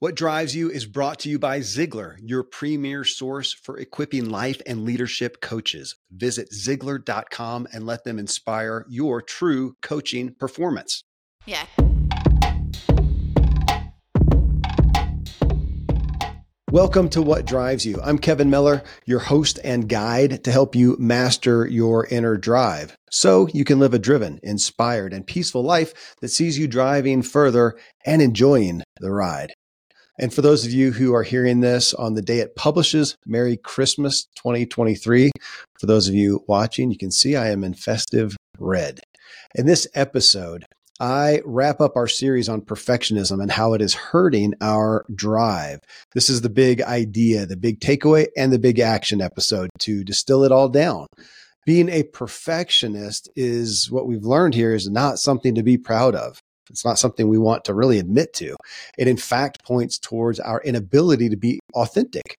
What Drives You is brought to you by Ziglar, your premier source for equipping life and leadership coaches. Visit Ziglar.com and let them inspire your true coaching performance. Yeah. Welcome to What Drives You. I'm Kevin Miller, your host and guide to help you master your inner drive so you can live a driven, inspired, and peaceful life that sees you driving further and enjoying the ride. And for those of you who are hearing this on the day it publishes, Merry Christmas 2023. For those of you watching, you can see I am in festive red. In this episode, I wrap up our series on perfectionism and how it is hurting our drive. This is the big idea, the big takeaway, and the big action episode to distill it all down. Being a perfectionist is what we've learned here is not something to be proud of. It's not something we want to really admit to. It, in fact, points towards our inability to be authentic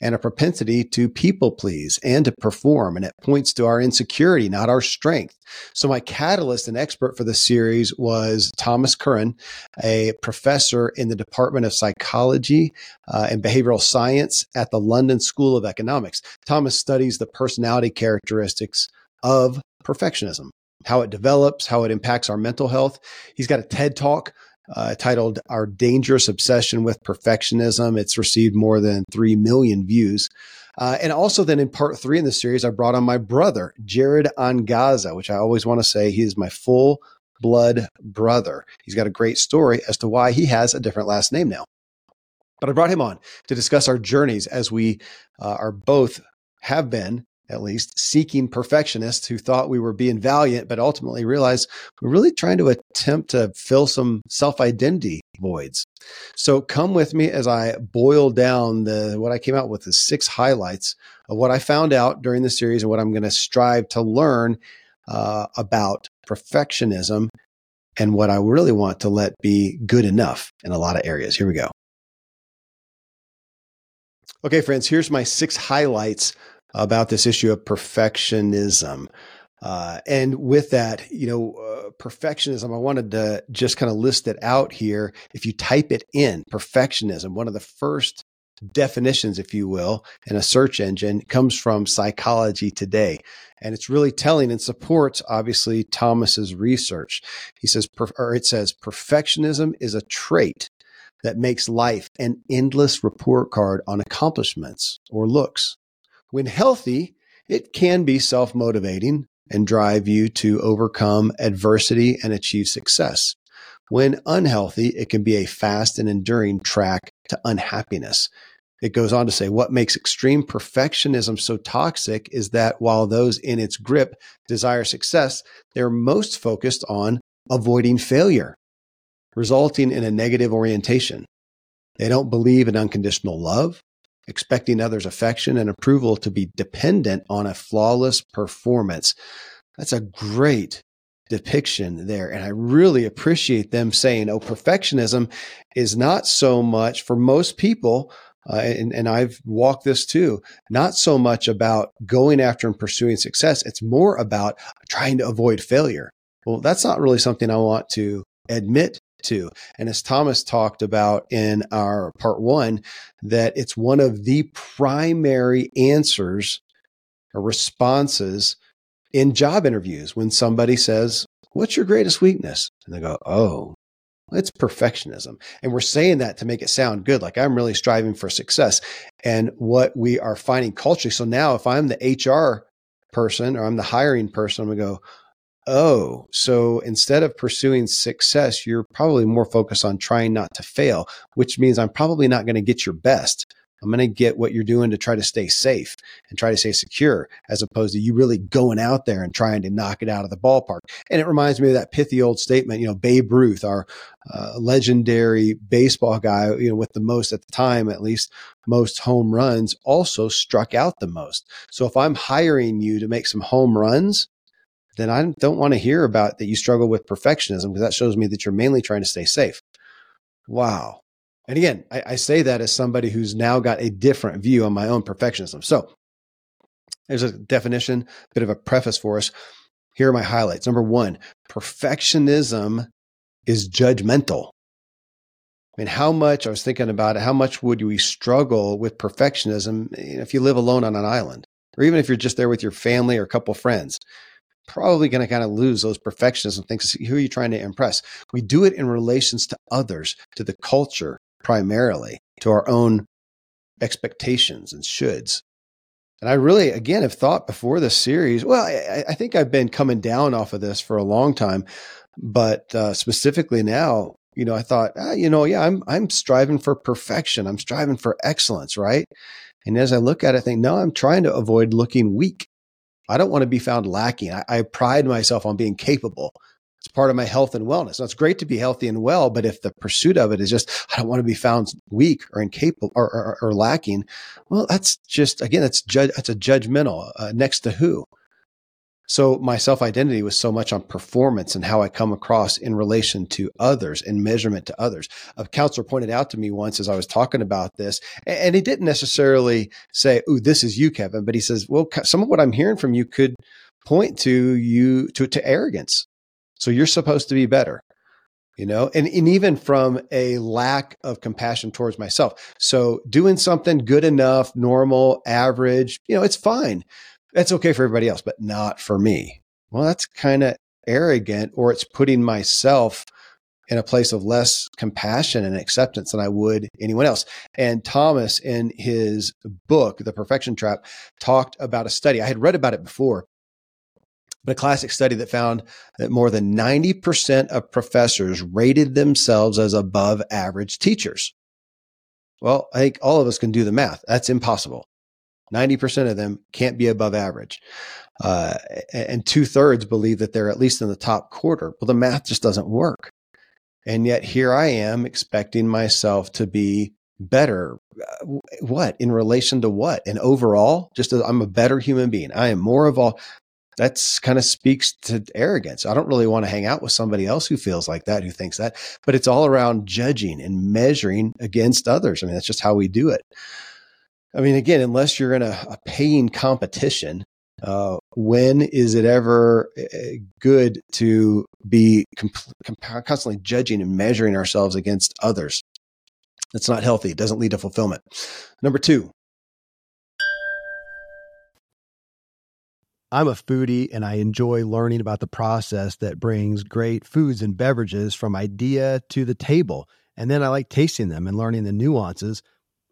and a propensity to people please and to perform. And it points to our insecurity, not our strength. So, my catalyst and expert for the series was Thomas Curran, a professor in the Department of Psychology uh, and Behavioral Science at the London School of Economics. Thomas studies the personality characteristics of perfectionism how it develops, how it impacts our mental health. He's got a TED talk uh, titled Our Dangerous Obsession with Perfectionism. It's received more than 3 million views. Uh, and also, then in part three in the series, I brought on my brother, Jared Angaza, which I always want to say he is my full blood brother. He's got a great story as to why he has a different last name now. But I brought him on to discuss our journeys as we uh, are both have been at least, seeking perfectionists who thought we were being valiant, but ultimately realized we're really trying to attempt to fill some self identity voids. So come with me as I boil down the what I came out with the six highlights of what I found out during the series and what I'm going to strive to learn uh, about perfectionism and what I really want to let be good enough in a lot of areas. Here we go. Okay, friends, here's my six highlights about this issue of perfectionism. Uh, and with that, you know, uh, perfectionism, I wanted to just kind of list it out here. If you type it in, perfectionism, one of the first definitions, if you will, in a search engine comes from Psychology Today. And it's really telling and supports, obviously, Thomas's research. He says, or it says, perfectionism is a trait that makes life an endless report card on accomplishments or looks. When healthy, it can be self motivating and drive you to overcome adversity and achieve success. When unhealthy, it can be a fast and enduring track to unhappiness. It goes on to say what makes extreme perfectionism so toxic is that while those in its grip desire success, they're most focused on avoiding failure, resulting in a negative orientation. They don't believe in unconditional love expecting others' affection and approval to be dependent on a flawless performance. That's a great depiction there. And I really appreciate them saying, oh, perfectionism is not so much for most people. Uh, and, and I've walked this too, not so much about going after and pursuing success. It's more about trying to avoid failure. Well, that's not really something I want to admit to. And as Thomas talked about in our part one, that it's one of the primary answers or responses in job interviews when somebody says, What's your greatest weakness? And they go, Oh, it's perfectionism. And we're saying that to make it sound good, like I'm really striving for success. And what we are finding culturally. So now, if I'm the HR person or I'm the hiring person, I'm going to go, Oh, so instead of pursuing success, you're probably more focused on trying not to fail, which means I'm probably not going to get your best. I'm going to get what you're doing to try to stay safe and try to stay secure, as opposed to you really going out there and trying to knock it out of the ballpark. And it reminds me of that pithy old statement, you know, Babe Ruth, our uh, legendary baseball guy, you know, with the most at the time, at least most home runs, also struck out the most. So if I'm hiring you to make some home runs, then I don't want to hear about that you struggle with perfectionism because that shows me that you're mainly trying to stay safe. Wow. And again, I, I, say that as somebody who's now got a different view on my own perfectionism. So there's a definition, a bit of a preface for us. Here are my highlights. Number one, perfectionism is judgmental. I mean, how much I was thinking about it, how much would we struggle with perfectionism if you live alone on an island, or even if you're just there with your family or a couple friends? Probably going to kind of lose those perfectionism things. Who are you trying to impress? We do it in relations to others, to the culture primarily, to our own expectations and shoulds. And I really, again, have thought before this series. Well, I, I think I've been coming down off of this for a long time, but uh, specifically now, you know, I thought, ah, you know, yeah, I'm I'm striving for perfection. I'm striving for excellence, right? And as I look at it, I think, no, I'm trying to avoid looking weak. I don't want to be found lacking. I, I pride myself on being capable. It's part of my health and wellness. Now, it's great to be healthy and well, but if the pursuit of it is just, I don't want to be found weak or incapable or, or, or lacking, well, that's just, again, that's, ju- that's a judgmental uh, next to who. So my self identity was so much on performance and how I come across in relation to others and measurement to others. A counselor pointed out to me once as I was talking about this, and he didn't necessarily say, "Ooh, this is you, Kevin," but he says, "Well, some of what I'm hearing from you could point to you to to arrogance. So you're supposed to be better." You know, and, and even from a lack of compassion towards myself. So doing something good enough, normal, average, you know, it's fine that's okay for everybody else, but not for me. Well, that's kind of arrogant, or it's putting myself in a place of less compassion and acceptance than I would anyone else. And Thomas, in his book, The Perfection Trap, talked about a study. I had read about it before, but a classic study that found that more than 90% of professors rated themselves as above average teachers. Well, I think all of us can do the math. That's impossible. 90% of them can't be above average. Uh, and two thirds believe that they're at least in the top quarter. Well, the math just doesn't work. And yet here I am expecting myself to be better. Uh, what in relation to what? And overall, just as I'm a better human being. I am more of all. That's kind of speaks to arrogance. I don't really want to hang out with somebody else who feels like that, who thinks that, but it's all around judging and measuring against others. I mean, that's just how we do it. I mean, again, unless you're in a, a paying competition, uh, when is it ever uh, good to be comp- constantly judging and measuring ourselves against others? It's not healthy. It doesn't lead to fulfillment. Number two. I'm a foodie and I enjoy learning about the process that brings great foods and beverages from idea to the table. And then I like tasting them and learning the nuances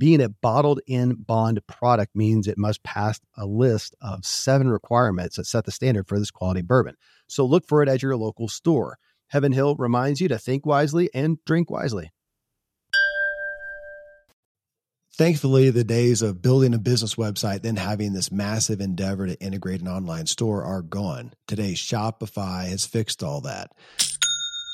Being a bottled in bond product means it must pass a list of seven requirements that set the standard for this quality bourbon. So look for it at your local store. Heaven Hill reminds you to think wisely and drink wisely. Thankfully, the days of building a business website, then having this massive endeavor to integrate an online store are gone. Today, Shopify has fixed all that.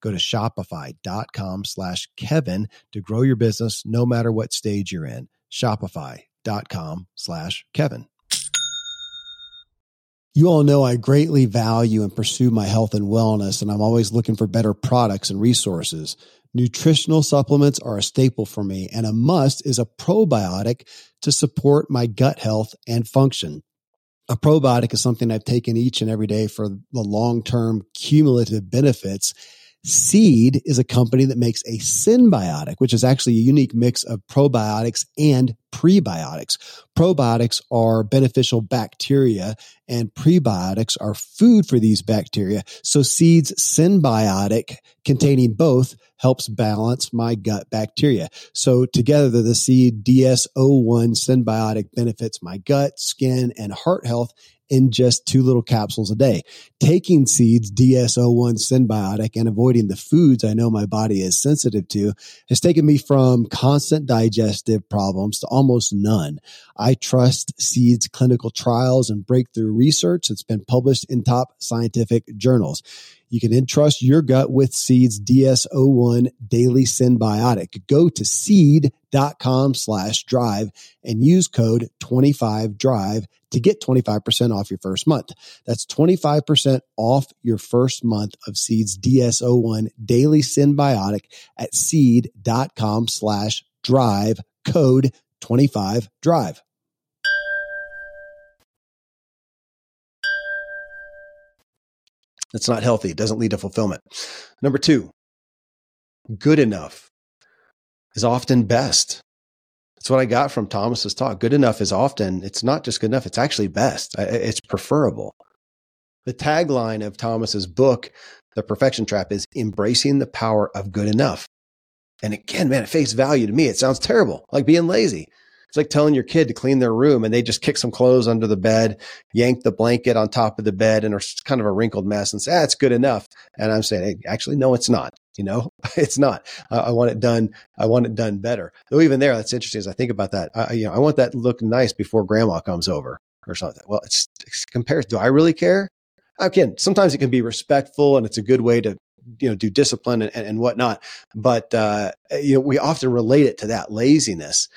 Go to shopify.com slash Kevin to grow your business no matter what stage you're in. Shopify.com slash Kevin. You all know I greatly value and pursue my health and wellness, and I'm always looking for better products and resources. Nutritional supplements are a staple for me, and a must is a probiotic to support my gut health and function. A probiotic is something I've taken each and every day for the long term cumulative benefits Seed is a company that makes a synbiotic, which is actually a unique mix of probiotics and prebiotics. Probiotics are beneficial bacteria and prebiotics are food for these bacteria. So Seed's synbiotic containing both helps balance my gut bacteria. So together the Seed DS01 synbiotic benefits my gut, skin, and heart health in just two little capsules a day. Taking Seed's DS01 synbiotic, and avoiding the foods I know my body is sensitive to has taken me from constant digestive problems to almost none. I trust Seed's clinical trials and breakthrough research that's been published in top scientific journals. You can entrust your gut with Seed's DS01 Daily Synbiotic. Go to seed.com slash drive and use code 25drive to get 25% off your first month. That's 25% off your first month of Seed's DS01 Daily synbiotic at seed.com slash drive code 25drive. That's not healthy. It doesn't lead to fulfillment. Number two, good enough is often best. That's what I got from Thomas's talk. Good enough is often, it's not just good enough, it's actually best. It's preferable. The tagline of Thomas's book, The Perfection Trap, is embracing the power of good enough. And again, man, at face value to me, it sounds terrible, like being lazy. It's like telling your kid to clean their room and they just kick some clothes under the bed, yank the blanket on top of the bed and are kind of a wrinkled mess and say, ah, it's good enough. And I'm saying, hey, actually, no, it's not. You know, it's not. I want it done. I want it done better. Though even there, that's interesting as I think about that. I, you know, I want that to look nice before grandma comes over or something. Well, it's, it's compares. Do I really care? Again, sometimes it can be respectful and it's a good way to you know do discipline and, and whatnot but uh, you know we often relate it to that laziness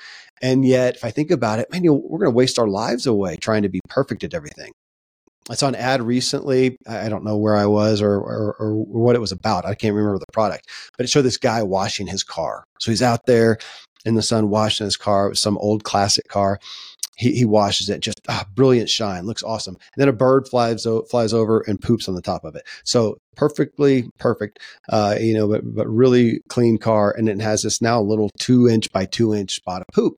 and yet, if I think about it, man, you know, we're going to waste our lives away trying to be perfect at everything. I saw an ad recently. I don't know where I was or, or, or, what it was about. I can't remember the product, but it showed this guy washing his car. So he's out there in the sun washing his car. It was some old classic car. He, he washes it, just ah, brilliant shine, looks awesome. And then a bird flies flies over and poops on the top of it. So perfectly perfect, uh, you know, but but really clean car, and it has this now little two inch by two inch spot of poop.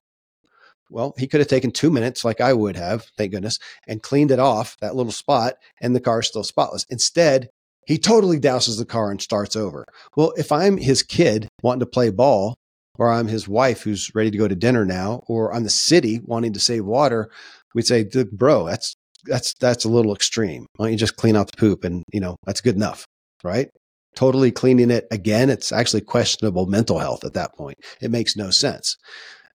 Well, he could have taken two minutes, like I would have, thank goodness, and cleaned it off that little spot, and the car is still spotless. Instead, he totally douses the car and starts over. Well, if I'm his kid wanting to play ball, or I'm his wife who's ready to go to dinner now, or I'm the city wanting to save water, we'd say, bro, that's that's that's a little extreme. Why don't you just clean out the poop and you know that's good enough, right? Totally cleaning it again, it's actually questionable mental health at that point. It makes no sense.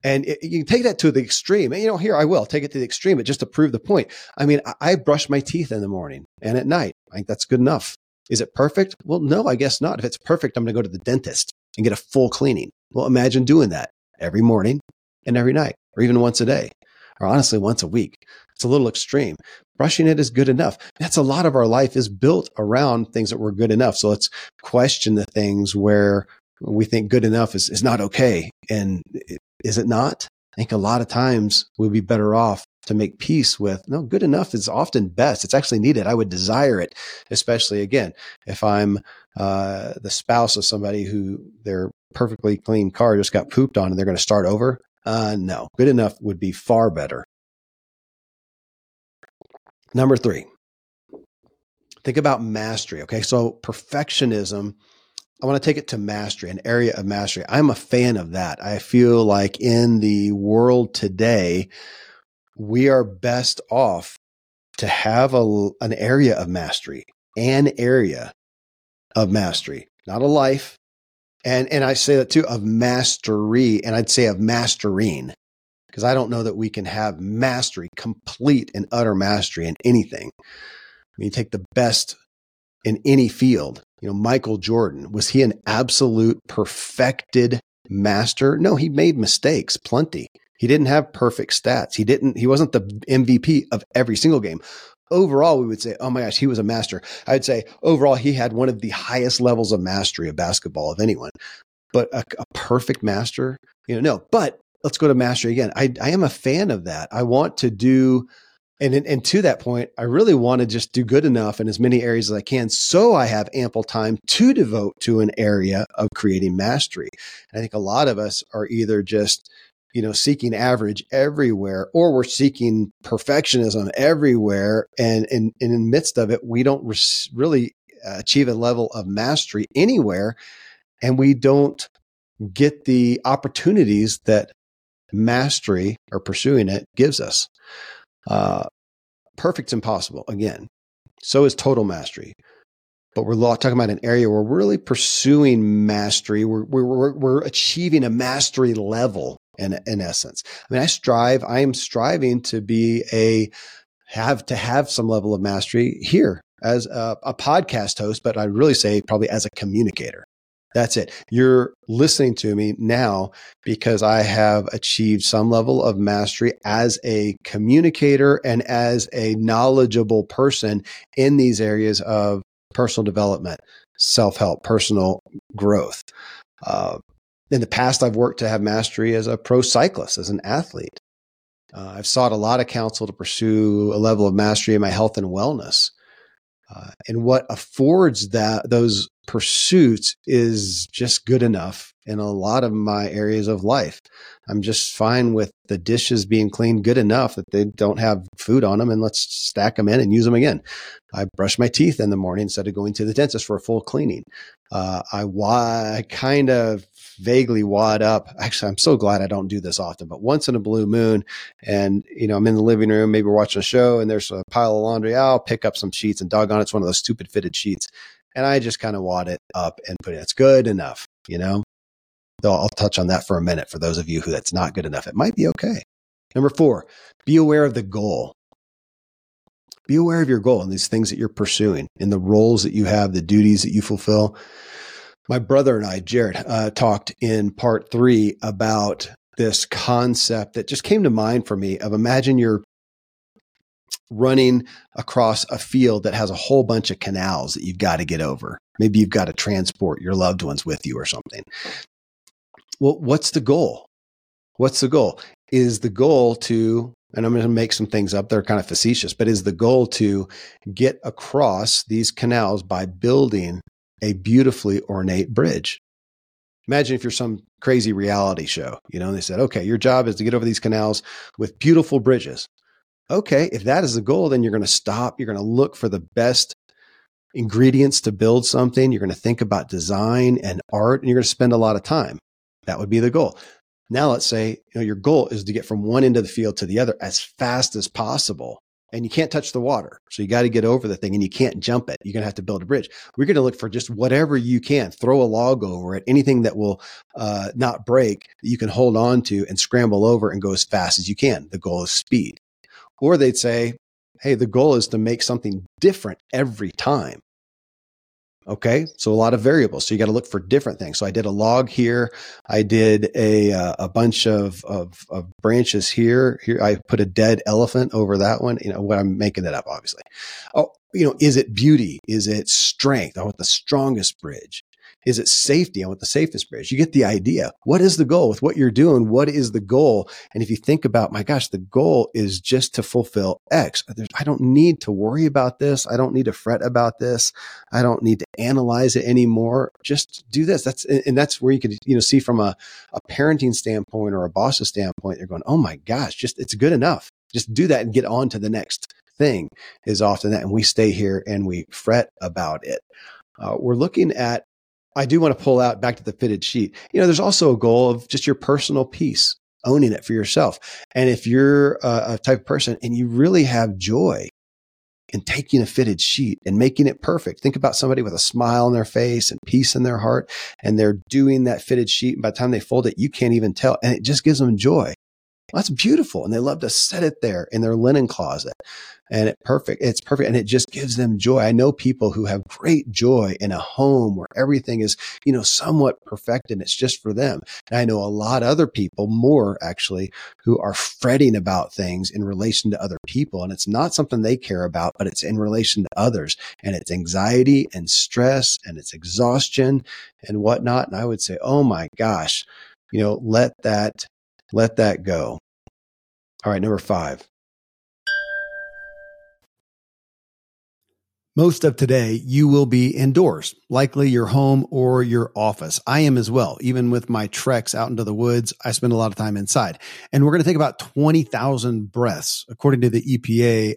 And it, you take that to the extreme. And, you know, here I will take it to the extreme, but just to prove the point. I mean, I, I brush my teeth in the morning and at night. I think that's good enough. Is it perfect? Well, no, I guess not. If it's perfect, I'm going to go to the dentist and get a full cleaning. Well, imagine doing that every morning and every night, or even once a day, or honestly, once a week. It's a little extreme. Brushing it is good enough. That's a lot of our life is built around things that were good enough. So let's question the things where we think good enough is, is not okay. And is it not? I think a lot of times we'd be better off to make peace with no good enough is often best. It's actually needed. I would desire it. Especially again if i'm uh, the spouse of somebody who their perfectly clean car just got pooped on and they're going to start over uh, no. Good enough would be far better. Number three think about mastery okay? So perfectionism I want to take it to mastery, an area of mastery. I'm a fan of that. I feel like in the world today, we are best off to have a, an area of mastery, an area of mastery, not a life. And, and I say that too of mastery, and I'd say of mastering, because I don't know that we can have mastery, complete and utter mastery in anything. I mean, take the best in any field you know, Michael Jordan, was he an absolute perfected master? No, he made mistakes plenty. He didn't have perfect stats. He didn't, he wasn't the MVP of every single game. Overall, we would say, oh my gosh, he was a master. I'd say overall, he had one of the highest levels of mastery of basketball of anyone. but a, a perfect master, you know, no. But let's go to mastery again. I, I am a fan of that. I want to do, and, and to that point, I really want to just do good enough in as many areas as I can so I have ample time to devote to an area of creating mastery. And I think a lot of us are either just, you know, seeking average everywhere, or we're seeking perfectionism everywhere. And, and, and in the midst of it, we don't res- really uh, achieve a level of mastery anywhere. And we don't get the opportunities that mastery or pursuing it gives us. Uh, perfect's impossible again. So is total mastery. But we're talking about an area where we're really pursuing mastery. We're, we're, we're achieving a mastery level in, in essence. I mean, I strive, I am striving to be a, have to have some level of mastery here as a, a podcast host, but I'd really say probably as a communicator. That's it. You're listening to me now because I have achieved some level of mastery as a communicator and as a knowledgeable person in these areas of personal development, self help, personal growth. Uh, in the past, I've worked to have mastery as a pro cyclist, as an athlete. Uh, I've sought a lot of counsel to pursue a level of mastery in my health and wellness. Uh, and what affords that those pursuits is just good enough in a lot of my areas of life. I'm just fine with the dishes being cleaned good enough that they don't have food on them and let's stack them in and use them again. I brush my teeth in the morning instead of going to the dentist for a full cleaning. Uh, I, I kind of vaguely wad up. Actually, I'm so glad I don't do this often, but once in a blue moon, and you know, I'm in the living room, maybe we're watching a show, and there's a pile of laundry. I'll pick up some sheets, and doggone, it's one of those stupid fitted sheets, and I just kind of wad it up and put it. It's good enough, you know. Though I'll touch on that for a minute for those of you who that's not good enough. It might be okay. Number four, be aware of the goal. Be aware of your goal and these things that you're pursuing, in the roles that you have, the duties that you fulfill my brother and I, Jared, uh, talked in part three about this concept that just came to mind for me of imagine you're running across a field that has a whole bunch of canals that you've got to get over. Maybe you've got to transport your loved ones with you or something. Well, what's the goal? What's the goal? Is the goal to, and I'm going to make some things up, they're kind of facetious, but is the goal to get across these canals by building a beautifully ornate bridge. Imagine if you're some crazy reality show, you know, they said, okay, your job is to get over these canals with beautiful bridges. Okay, if that is the goal, then you're going to stop. You're going to look for the best ingredients to build something. You're going to think about design and art, and you're going to spend a lot of time. That would be the goal. Now, let's say you know, your goal is to get from one end of the field to the other as fast as possible and you can't touch the water. So you got to get over the thing and you can't jump it. You're going to have to build a bridge. We're going to look for just whatever you can, throw a log over it, anything that will uh, not break that you can hold on to and scramble over and go as fast as you can. The goal is speed. Or they'd say, hey, the goal is to make something different every time. Okay, so a lot of variables. So you got to look for different things. So I did a log here. I did a uh, a bunch of, of, of branches here. Here I put a dead elephant over that one. You know what I'm making it up, obviously. Oh, you know, is it beauty? Is it strength? I want the strongest bridge. Is it safety? I want the safest bridge. You get the idea. What is the goal with what you're doing? What is the goal? And if you think about, my gosh, the goal is just to fulfill X. I don't need to worry about this. I don't need to fret about this. I don't need to analyze it anymore. Just do this. That's, and that's where you could, you know, see from a, a parenting standpoint or a boss's standpoint, they're going, oh my gosh, just, it's good enough. Just do that and get on to the next thing is often that. And we stay here and we fret about it. Uh, we're looking at I do want to pull out back to the fitted sheet. You know, there's also a goal of just your personal peace, owning it for yourself. And if you're a, a type of person and you really have joy in taking a fitted sheet and making it perfect, think about somebody with a smile on their face and peace in their heart, and they're doing that fitted sheet. And by the time they fold it, you can't even tell. And it just gives them joy. That's beautiful. And they love to set it there in their linen closet and it perfect. It's perfect. And it just gives them joy. I know people who have great joy in a home where everything is, you know, somewhat perfect and it's just for them. And I know a lot of other people, more actually, who are fretting about things in relation to other people. And it's not something they care about, but it's in relation to others and it's anxiety and stress and it's exhaustion and whatnot. And I would say, Oh my gosh, you know, let that, let that go. All right. Number five. Most of today, you will be indoors, likely your home or your office. I am as well. Even with my treks out into the woods, I spend a lot of time inside. And we're going to think about 20,000 breaths. According to the EPA,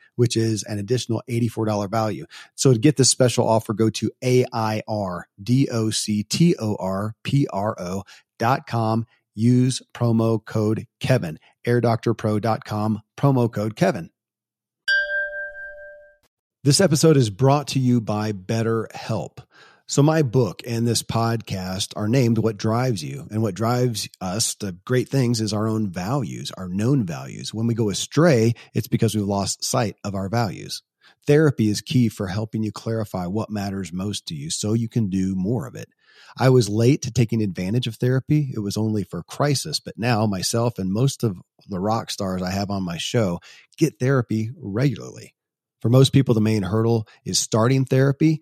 which is an additional $84 value. So to get this special offer, go to A-I-R-D-O-C-T-O-R-P-R-O dot com use promo code Kevin. AirDoctorPro.com, promo code Kevin. This episode is brought to you by BetterHelp. So, my book and this podcast are named What Drives You. And what drives us to great things is our own values, our known values. When we go astray, it's because we've lost sight of our values. Therapy is key for helping you clarify what matters most to you so you can do more of it. I was late to taking advantage of therapy. It was only for crisis, but now myself and most of the rock stars I have on my show get therapy regularly. For most people, the main hurdle is starting therapy.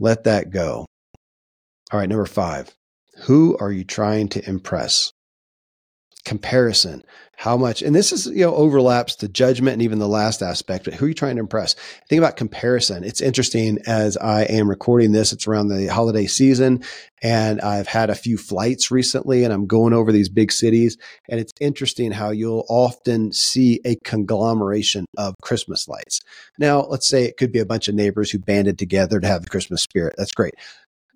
Let that go. All right, number five. Who are you trying to impress? Comparison. How much, and this is, you know, overlaps the judgment and even the last aspect, but who are you trying to impress? Think about comparison. It's interesting as I am recording this, it's around the holiday season and I've had a few flights recently and I'm going over these big cities. And it's interesting how you'll often see a conglomeration of Christmas lights. Now, let's say it could be a bunch of neighbors who banded together to have the Christmas spirit. That's great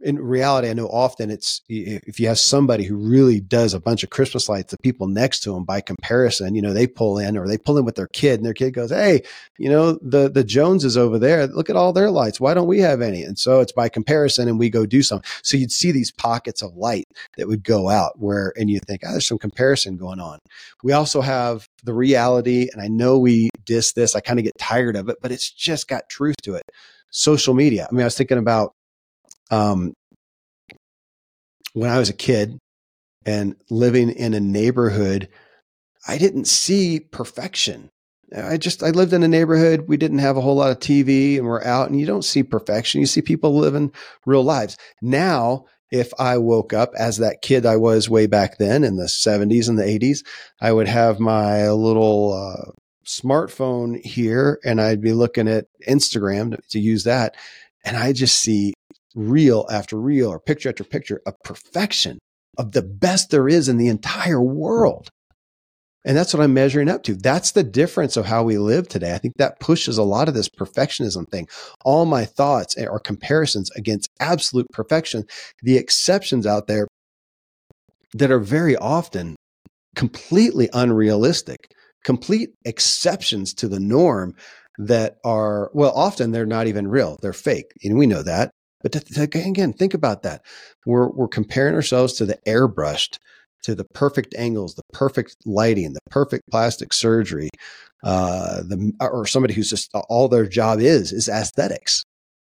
in reality, I know often it's if you have somebody who really does a bunch of Christmas lights, the people next to them, by comparison, you know, they pull in or they pull in with their kid, and their kid goes, "Hey, you know, the the Joneses over there, look at all their lights. Why don't we have any?" And so it's by comparison, and we go do something. So you'd see these pockets of light that would go out where, and you think, "Oh, there's some comparison going on." We also have the reality, and I know we diss this. I kind of get tired of it, but it's just got truth to it. Social media. I mean, I was thinking about um, when I was a kid and living in a neighborhood, I didn't see perfection. I just, I lived in a neighborhood. We didn't have a whole lot of TV and we're out and you don't see perfection. You see people living real lives. Now, if I woke up as that kid I was way back then in the 70s and the 80s, I would have my little uh, smartphone here and I'd be looking at Instagram to, to use that. And I just see reel after reel or picture after picture of perfection of the best there is in the entire world. And that's what I'm measuring up to. That's the difference of how we live today. I think that pushes a lot of this perfectionism thing. All my thoughts are comparisons against absolute perfection. The exceptions out there that are very often completely unrealistic, complete exceptions to the norm that are, well, often they're not even real. They're fake. And we know that. But to, to, again, think about that. We're, we're comparing ourselves to the airbrushed to the perfect angles, the perfect lighting, the perfect plastic surgery, uh, the or somebody who's just all their job is is aesthetics.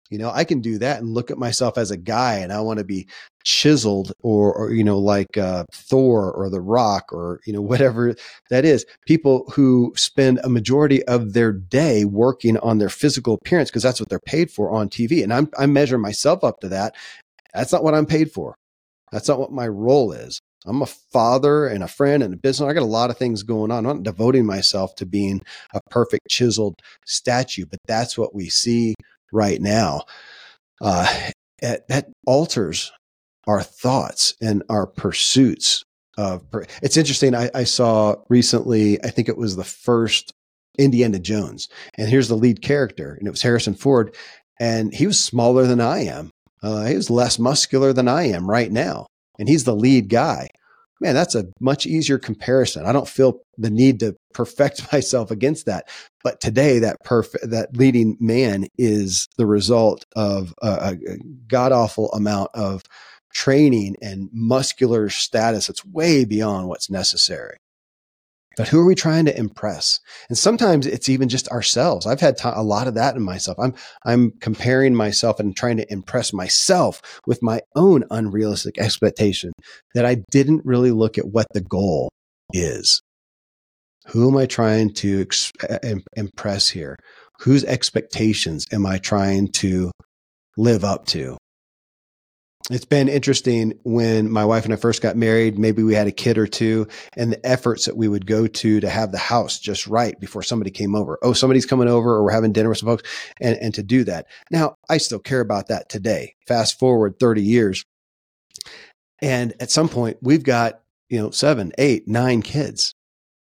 You know, I can do that and look at myself as a guy, and I want to be chiseled, or, or you know, like uh, Thor or The Rock, or you know, whatever that is. People who spend a majority of their day working on their physical appearance because that's what they're paid for on TV, and I'm I measure myself up to that. That's not what I'm paid for. That's not what my role is. I'm a father and a friend and a business. I got a lot of things going on. I'm not devoting myself to being a perfect chiseled statue, but that's what we see right now. Uh, it, that alters our thoughts and our pursuits of. It's interesting. I, I saw recently. I think it was the first Indiana Jones, and here's the lead character, and it was Harrison Ford, and he was smaller than I am. Uh, he was less muscular than I am right now and he's the lead guy. Man, that's a much easier comparison. I don't feel the need to perfect myself against that. But today, that perfect, that leading man is the result of a, a god awful amount of training and muscular status. It's way beyond what's necessary. But who are we trying to impress? And sometimes it's even just ourselves. I've had a lot of that in myself. I'm I'm comparing myself and trying to impress myself with my own unrealistic expectation that I didn't really look at what the goal is. Who am I trying to ex- impress here? Whose expectations am I trying to live up to? It's been interesting when my wife and I first got married. Maybe we had a kid or two, and the efforts that we would go to to have the house just right before somebody came over. Oh, somebody's coming over, or we're having dinner with some folks, and, and to do that. Now, I still care about that today. Fast forward 30 years. And at some point, we've got, you know, seven, eight, nine kids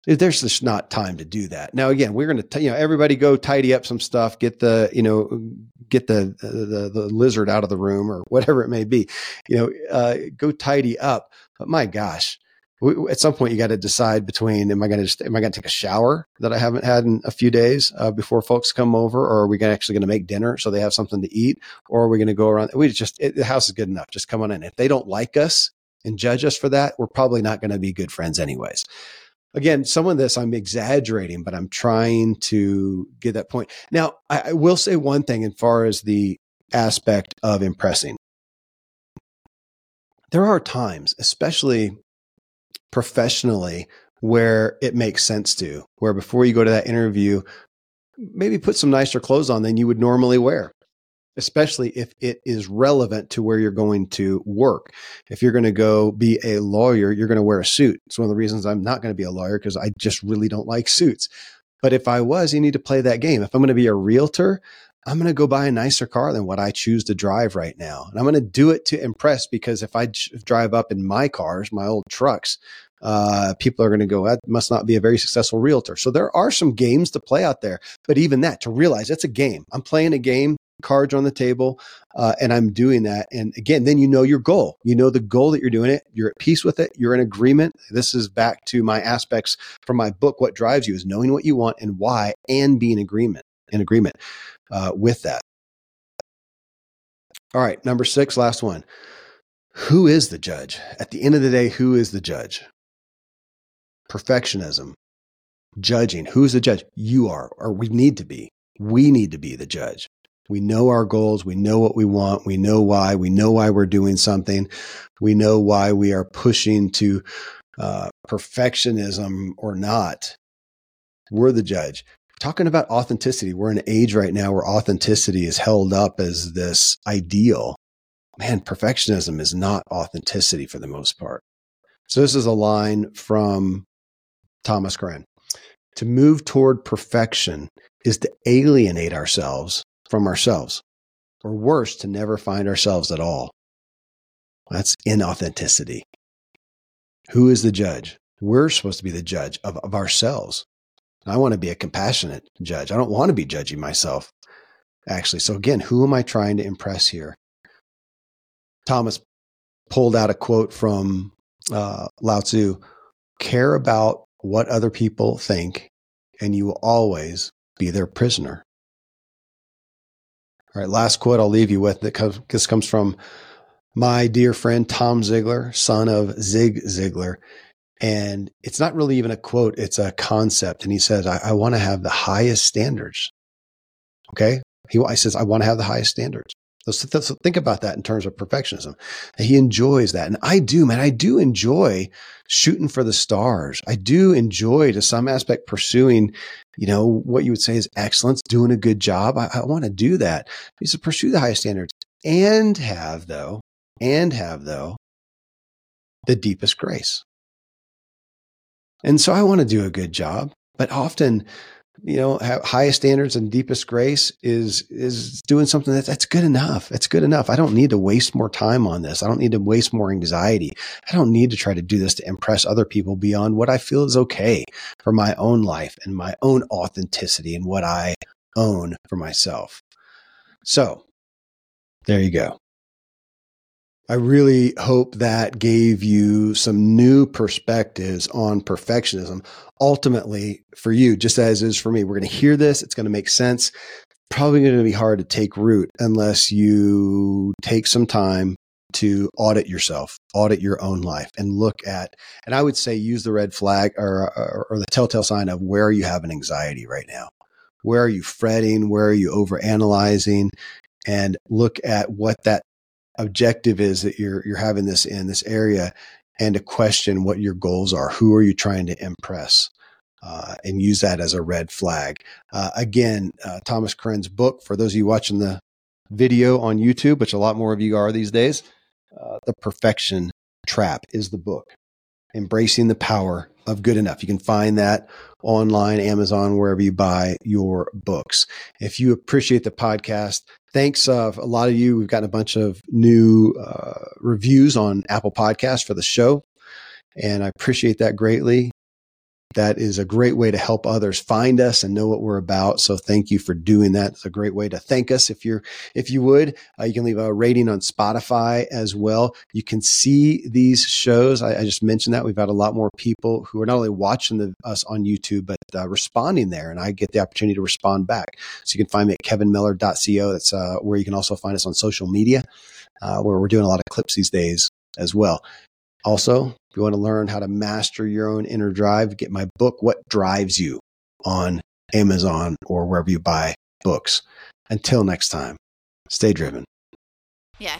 there's just not time to do that. Now, again, we're going to, you know, everybody go tidy up some stuff, get the, you know, get the, the, the lizard out of the room or whatever it may be, you know, uh, go tidy up. But my gosh, we, at some point you got to decide between, am I going to just, am I going to take a shower that I haven't had in a few days uh, before folks come over, or are we gonna, actually going to make dinner so they have something to eat, or are we going to go around? We just, it, the house is good enough. Just come on in. If they don't like us and judge us for that, we're probably not going to be good friends anyways again, some of this I'm exaggerating, but I'm trying to get that point. Now, I, I will say one thing as far as the aspect of impressing. There are times, especially professionally, where it makes sense to, where before you go to that interview, maybe put some nicer clothes on than you would normally wear especially if it is relevant to where you're going to work. If you're going to go be a lawyer, you're going to wear a suit. It's one of the reasons I'm not going to be a lawyer because I just really don't like suits. But if I was, you need to play that game. If I'm going to be a realtor, I'm going to go buy a nicer car than what I choose to drive right now. And I'm going to do it to impress because if I drive up in my cars, my old trucks, uh, people are going to go, that must not be a very successful realtor. So there are some games to play out there. But even that, to realize it's a game. I'm playing a game cards on the table uh, and i'm doing that and again then you know your goal. You know the goal that you're doing it you're at peace with it you're in agreement. This is back to my aspects from my book what drives you is knowing what you want and why and being agreement in agreement uh, with that. All right number six last one. Who is the judge? At the end of the day who is the judge? Perfectionism. Judging. Who's the judge? You are or we need to be. We need to be the judge we know our goals. We know what we want. We know why. We know why we're doing something. We know why we are pushing to uh, perfectionism or not. We're the judge. Talking about authenticity, we're in an age right now where authenticity is held up as this ideal. Man, perfectionism is not authenticity for the most part. So, this is a line from Thomas Curran. To move toward perfection is to alienate ourselves from ourselves, or worse, to never find ourselves at all. That's inauthenticity. Who is the judge? We're supposed to be the judge of, of ourselves. I want to be a compassionate judge. I don't want to be judging myself, actually. So, again, who am I trying to impress here? Thomas pulled out a quote from uh, Lao Tzu care about what other people think, and you will always be their prisoner. All right, last quote I'll leave you with. This comes from my dear friend Tom Ziglar, son of Zig Ziglar. And it's not really even a quote, it's a concept. And he says, I, I want to have the highest standards. Okay. He, he says, I want to have the highest standards. Let's, think about that in terms of perfectionism. He enjoys that. And I do, man, I do enjoy shooting for the stars. I do enjoy to some aspect pursuing, you know, what you would say is excellence, doing a good job. I, I want to do that. He said, pursue the highest standards and have though, and have though the deepest grace. And so I want to do a good job, but often, you know, have highest standards and deepest grace is is doing something that that's good enough. That's good enough. I don't need to waste more time on this. I don't need to waste more anxiety. I don't need to try to do this to impress other people beyond what I feel is okay for my own life and my own authenticity and what I own for myself. So, there you go. I really hope that gave you some new perspectives on perfectionism. Ultimately, for you, just as is for me, we're going to hear this. It's going to make sense. Probably going to be hard to take root unless you take some time to audit yourself, audit your own life, and look at. And I would say use the red flag or, or, or the telltale sign of where you have an anxiety right now. Where are you fretting? Where are you over analyzing? And look at what that objective is that you're you're having this in this area and to question what your goals are. Who are you trying to impress? Uh, and use that as a red flag. Uh, again uh, thomas Curran's book for those of you watching the video on youtube which a lot more of you are these days uh, the perfection trap is the book. Embracing the power of good enough. You can find that online amazon wherever you buy your books. If you appreciate the podcast thanks uh, a lot of you. We've gotten a bunch of new uh, reviews on apple Podcasts for the show and i appreciate that greatly that is a great way to help others find us and know what we're about. So thank you for doing that. It's a great way to thank us. If you're, if you would, uh, you can leave a rating on Spotify as well. You can see these shows. I, I, just mentioned that we've had a lot more people who are not only watching the, us on YouTube, but uh, responding there. And I get the opportunity to respond back. So you can find me at kevinmiller.co. That's uh, where you can also find us on social media, uh, where we're doing a lot of clips these days as well. Also, if you want to learn how to master your own inner drive, get my book, What Drives You, on Amazon or wherever you buy books. Until next time, stay driven. Yeah.